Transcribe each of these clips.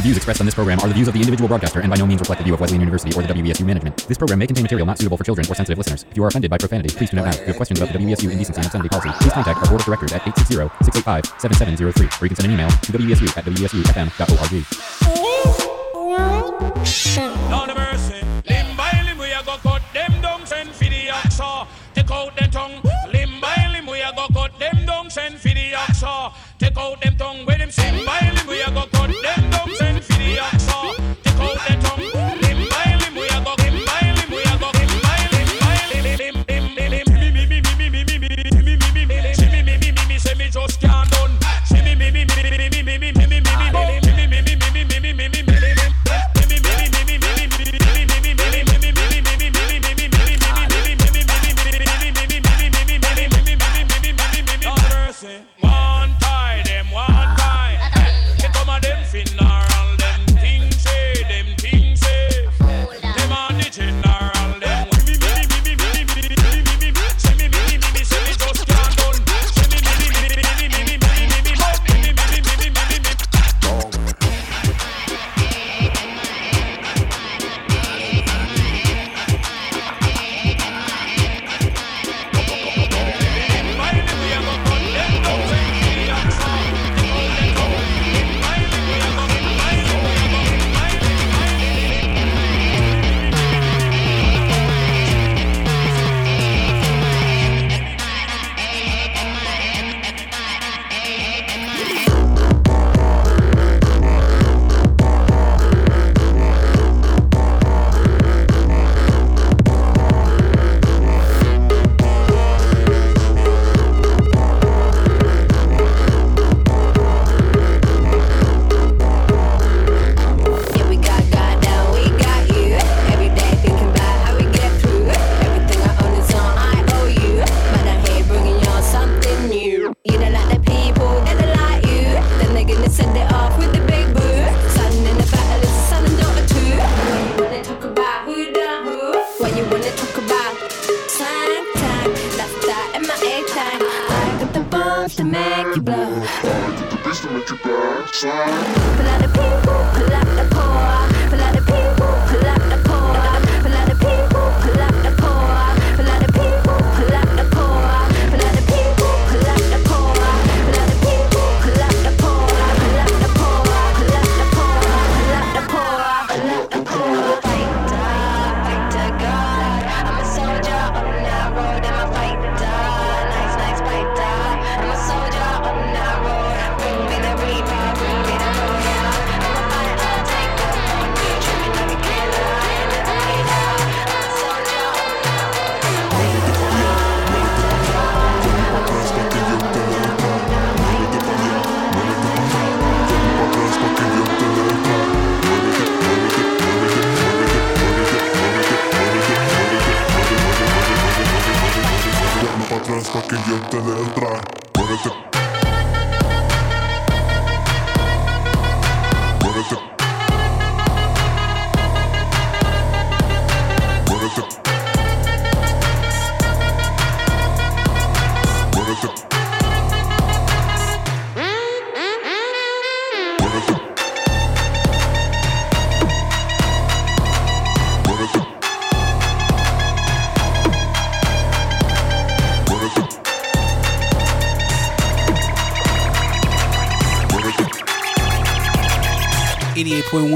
The views expressed on this program are the views of the individual broadcaster and by no means reflect the view of Wesleyan University or the WESU management. This program may contain material not suitable for children or sensitive listeners. If you are offended by profanity, please do not now. If you have questions about the WESU indecency and obscenity policy, please contact our board of directors at 860-685-7703 or you can send an email to WESU at down, send for the. Take out them tongue. With sing say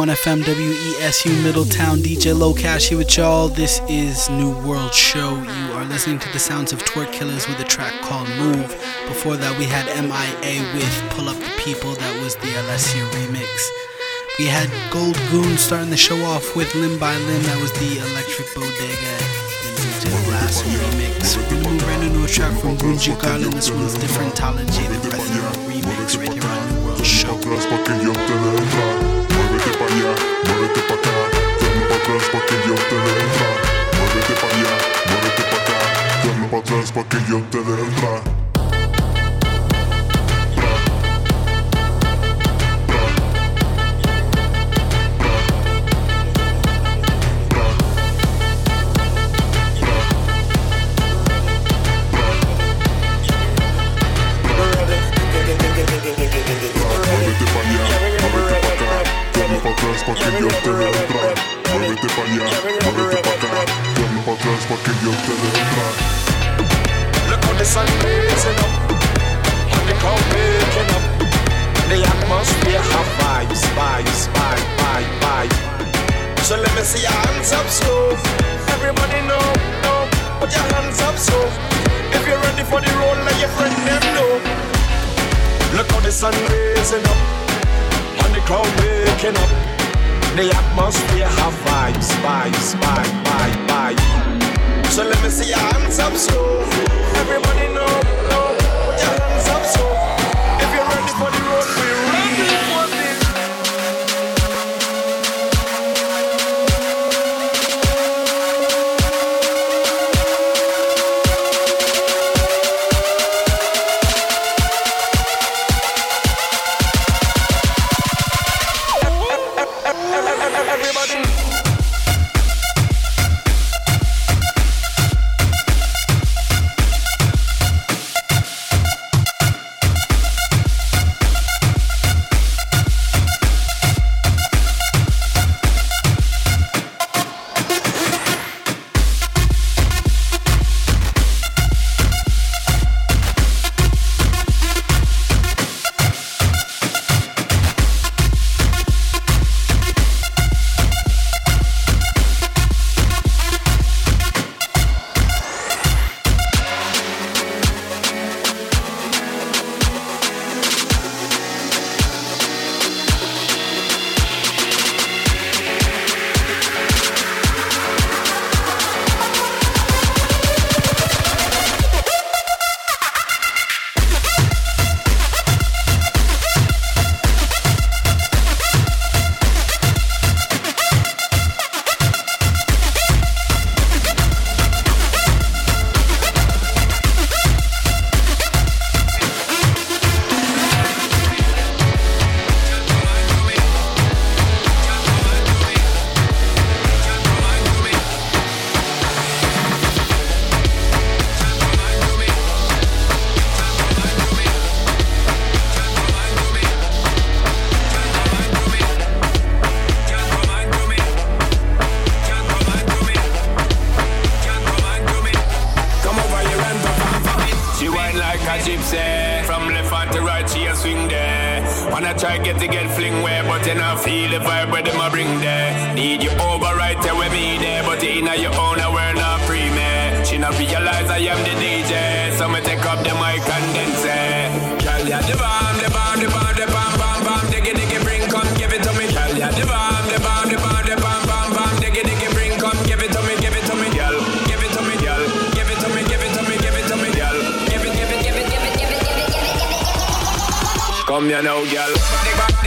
88.1 FM WESU Middletown DJ Low Cash here with y'all. This is New World Show. You are listening to the sounds of Twerk Killers with a track called Move. Before that, we had MIA with Pull Up the People. That was the Alessia remix. We had Gold Goon starting the show off with Limb by Limb. That was the Electric Bodega Blast remix. We're gonna into a track from Bunji Garlin. This one's Differentology, the Predator remix right here on New World Show. Allá, muévete pa' acá. Llama pa' atrás pa' que yo te dé el. Muévete pa' allá, muévete pa' acá. Llama pa' atrás pa' que yo te dé el que yo te dé. Muévete pa' allá, muévete pa' acá. Dame pa' atrás pa' que yo te dé. Look on the sun rising up. On the crowd waking up. The atmosphere have vibes, vibes, vibe, vibe, vibe. So let me see your hands up so Everybody know, know. Put your hands up so If you're ready for the roll, let your friend them know. Look how the sun raising up, and the cloud waking up. The atmosphere have vibes, vibes, vibe, vibe, vibe. So let me see your hands up slow. Everybody know you know, girl.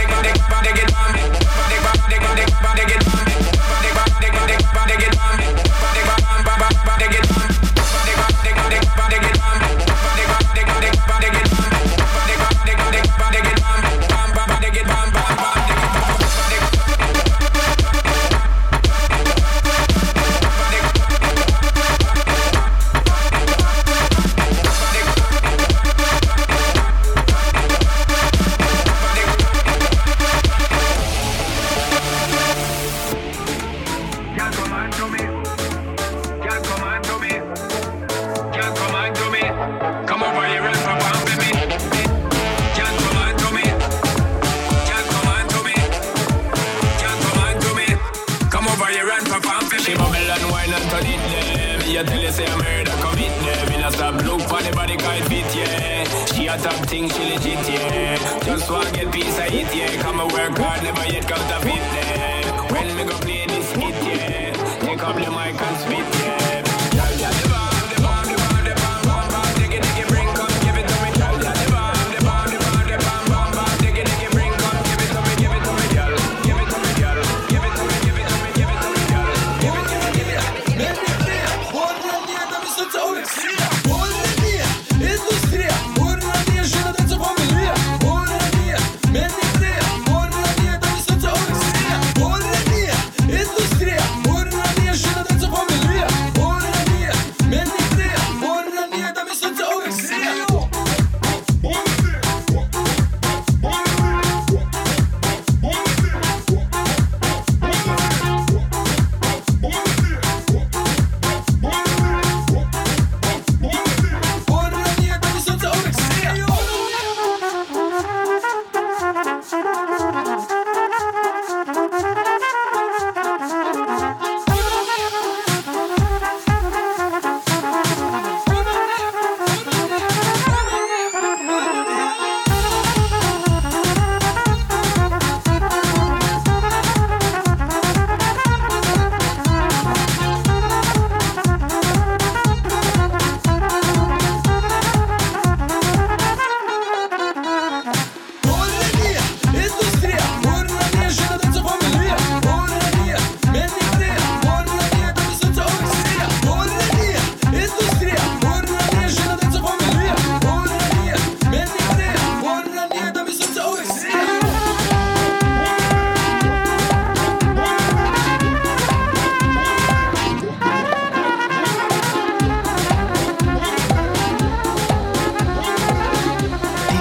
I'm a work hard, never yet got a bit When we go play this hit, yeah. Take up the mic and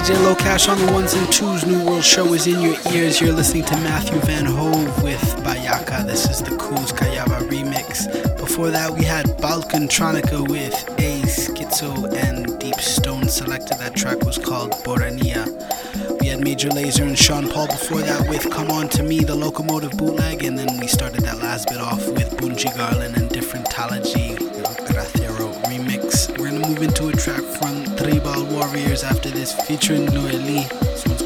DJ Low Cash on the ones and twos. New World Show is in your ears. You're listening to Matthew Van Hove with Bayaka. This is the Kuz Kayaba remix. Before that, we had Balkantronica with A Schizo and Deep Stone selected. That track was called Borania. We had Major Lazer and Sean Paul before that with Come On To Me, the Locomotive bootleg. And then we started that last bit off with Bunji Garlin and Differentology, Graciero remix. We're gonna move into a track from Tribal Warriors after this featuring Noeli.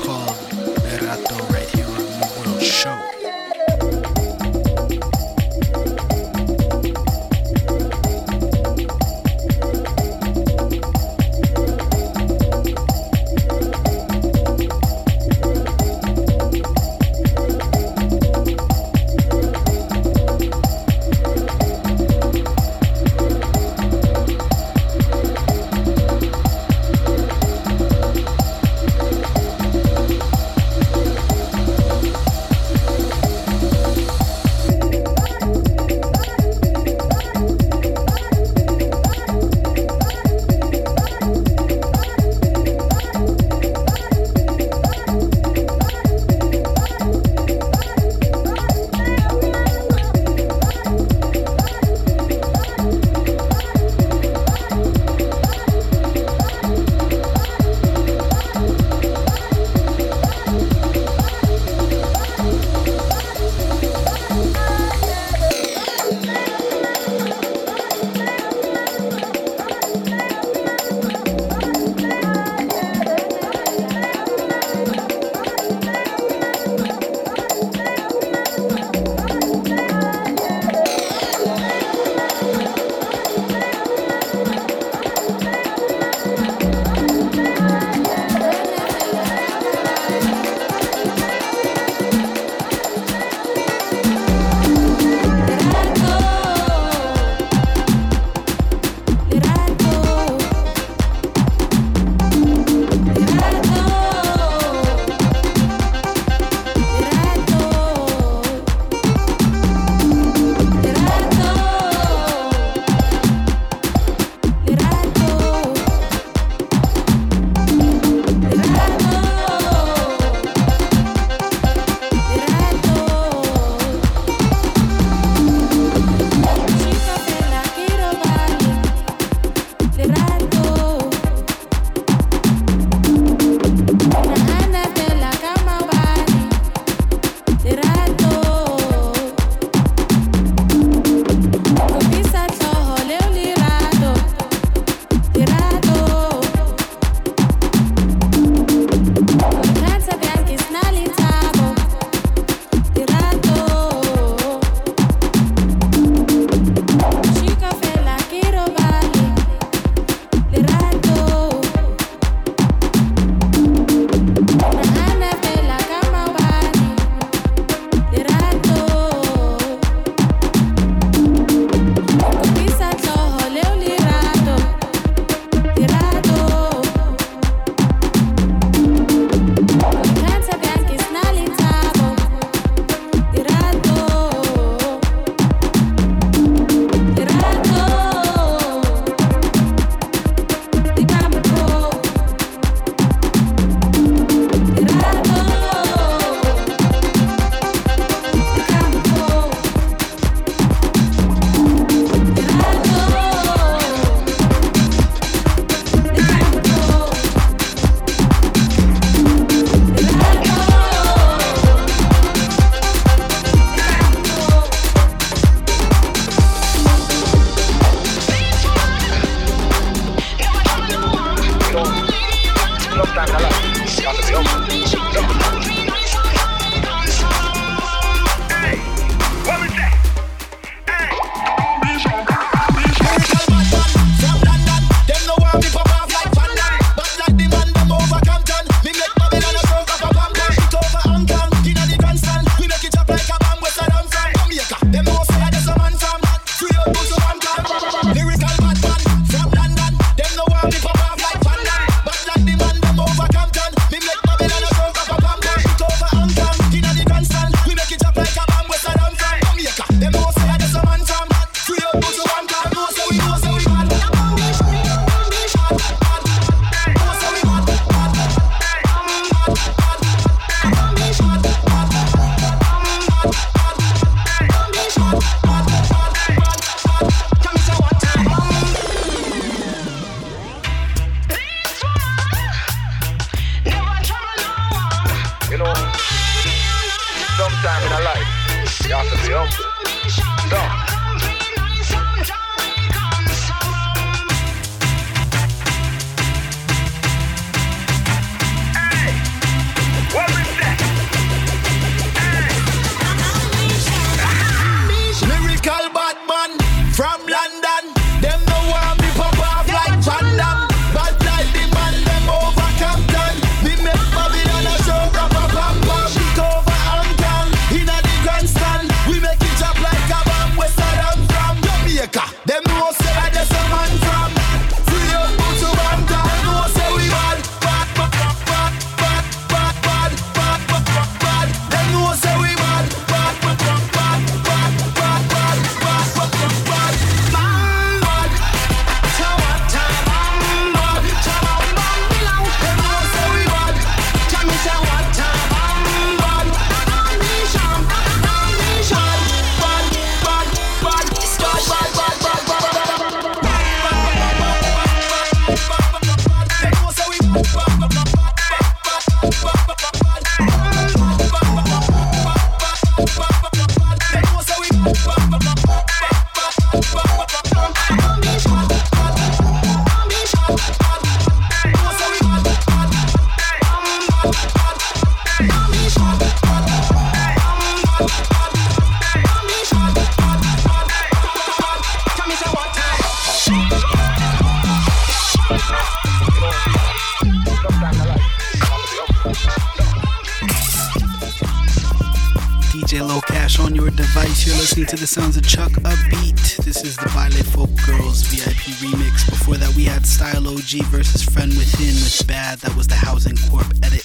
To the sounds of Chuck Upbeat. This is the Violet Folk Girls VIP remix. Before that, we had Style OG versus Friend Within with Bad. That was the Housing Corp edit.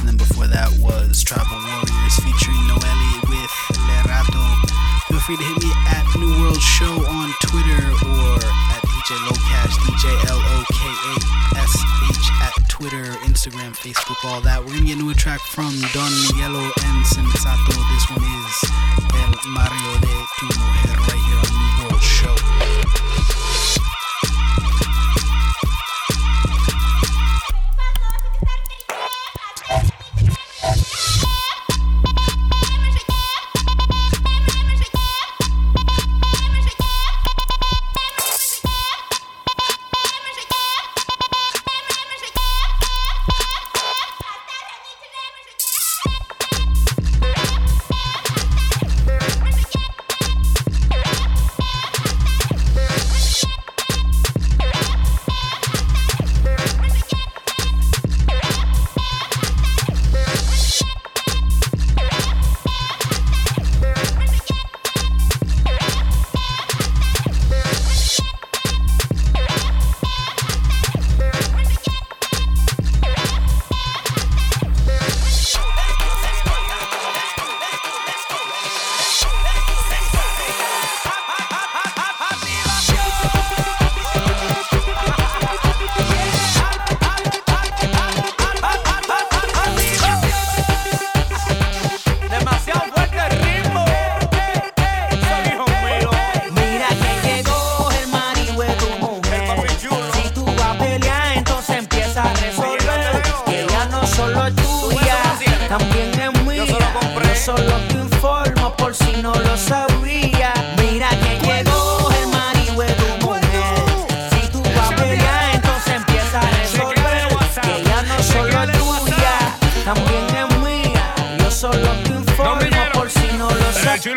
And then before that was Tribal Warriors featuring Noeli with Le Rato. Feel free to hit me at New World Show on Twitter Low Cash, DJ L O K A S H at Twitter, Instagram, Facebook, all that. We're gonna get a track from Don Miguelo and Sensato. This one is El Mario de Tu Mujer right here on New World Show.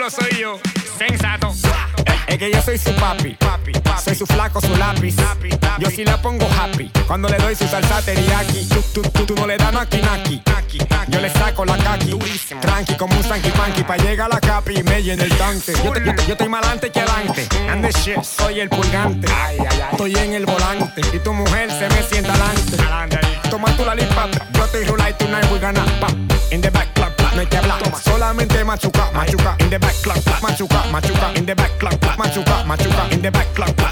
Soy yo. Sensato. Es que yo soy su papi. Soy su flaco, su lápiz. Yo sí la pongo happy. Cuando le doy su salsa teriyaki. Tú, tú, tú, tú no le das naki naki. Yo le saco la kaki. Tranqui como un sanky panky. Pa' llegar a la capi y me llena el tanque. Yo, te- yo, te- yo estoy más adelante que adelante. And the shit, soy el pulgante. Estoy en el volante. Y tu mujer se me sienta adelante. Toma tu la lipa. Yo estoy rula y tonight we gonna pop. In the back, clap. No hay que hablar. Solamente machuca, machuca. In the back, clap, clap. Machuca, machuca. In the back, clap, clap. Machuca, machuca. In the back, clap, clap.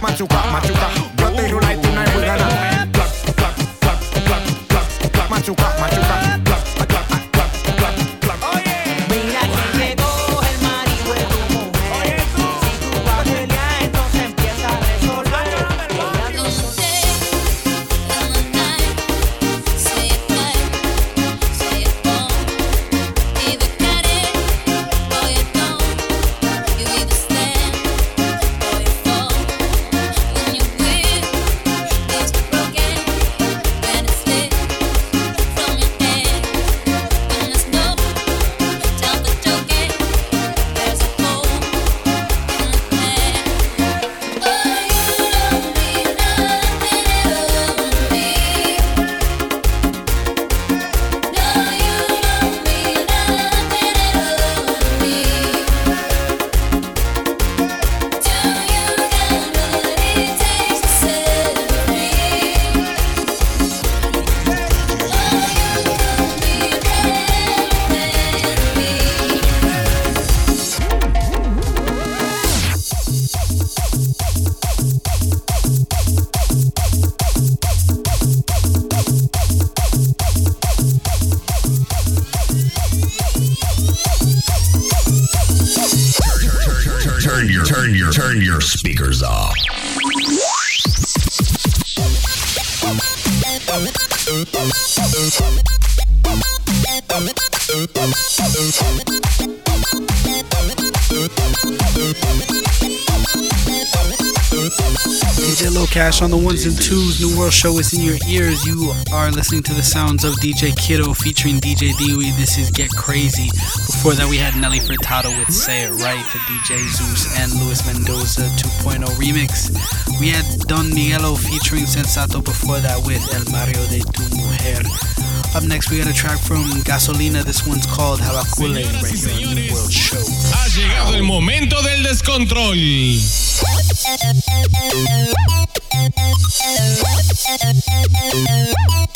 On the ones and twos. New World Show is in your ears. You are listening to the sounds of DJ Kiddo featuring DJ Dewey. This is Get Crazy. Before that, we had Nelly Furtado with Say It Right, the DJ Zeus and Luis Mendoza 2.0 remix. We had Don Miguelo featuring Sensato before that with El Mario de Tu Mujer. Up next, we got a track from Gasolina. This one's called Habacule right here on New World Show. Ha llegado el momento del descontrol. Thank you.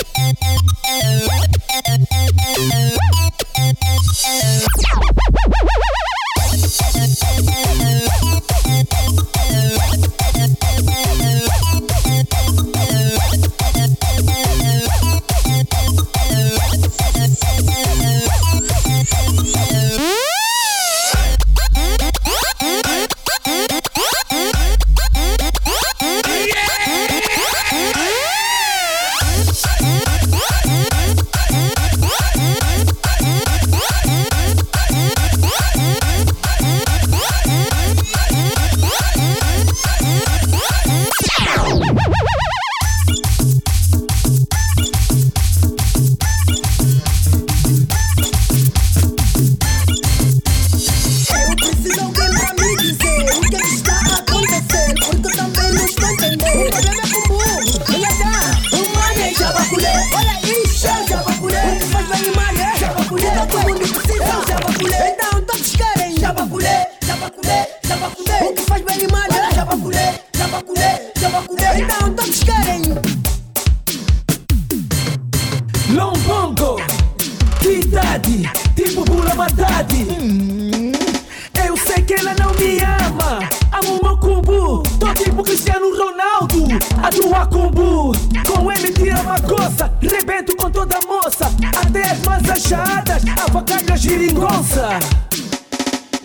Giringonça.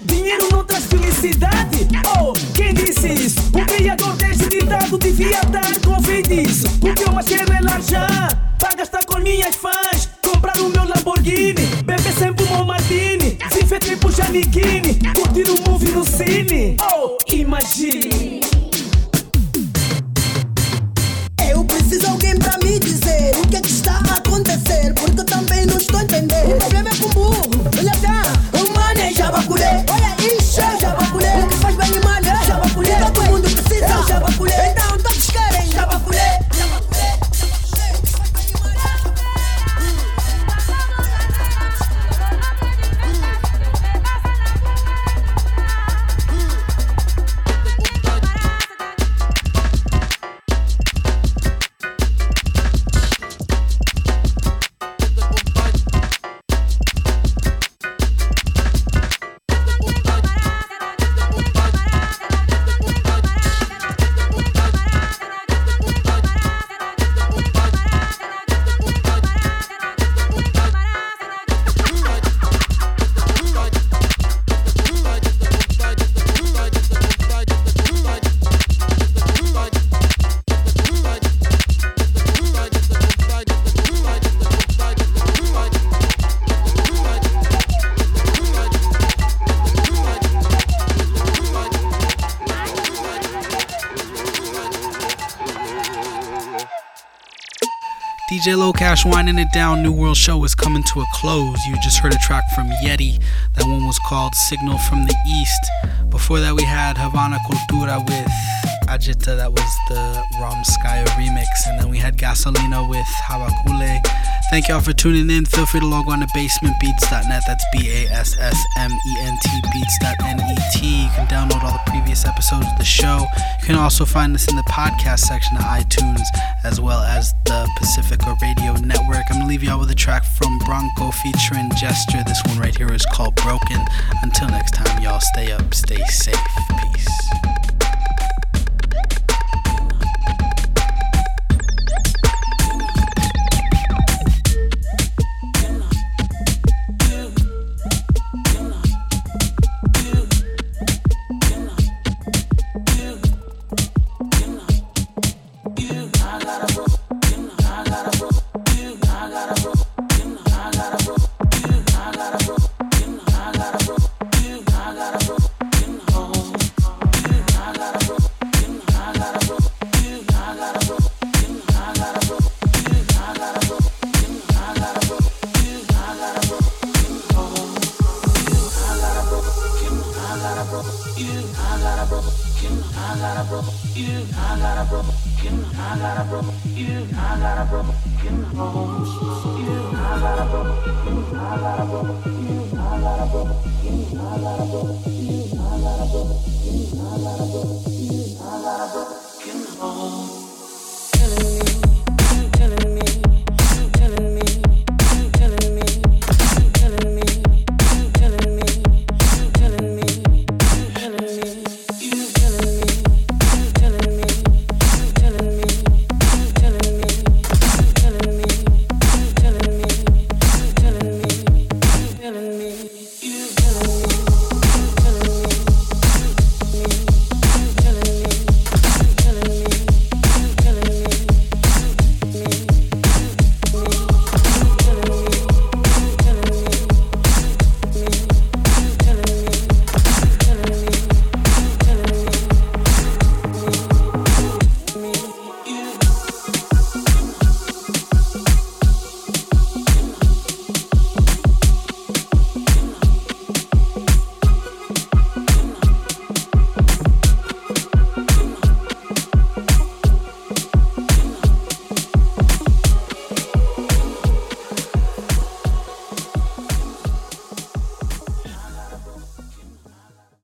Dinheiro não traz felicidade? Oh, quem disse isso? O criador deste ditado devia dar convites. O que eu Cash winding it down. New World Show is coming to a close. You just heard a track from Yeti. That one was called Signal from the East. Before that, we had Havana Cultura with That was the Ram Skya remix. And then we had Gasolina with Habakule. Thank y'all for tuning in. Feel free to log on to bassmentbeats.net. That's B A S S M E N T beats.net. You can download all the previous episodes of the show. You can also find us in the podcast section of iTunes as well as the Pacifica Radio Network. I'm gonna leave y'all with a track from Bronco featuring Gesture. This one right here is called Broken. Until next time, y'all stay up, stay safe. Peace.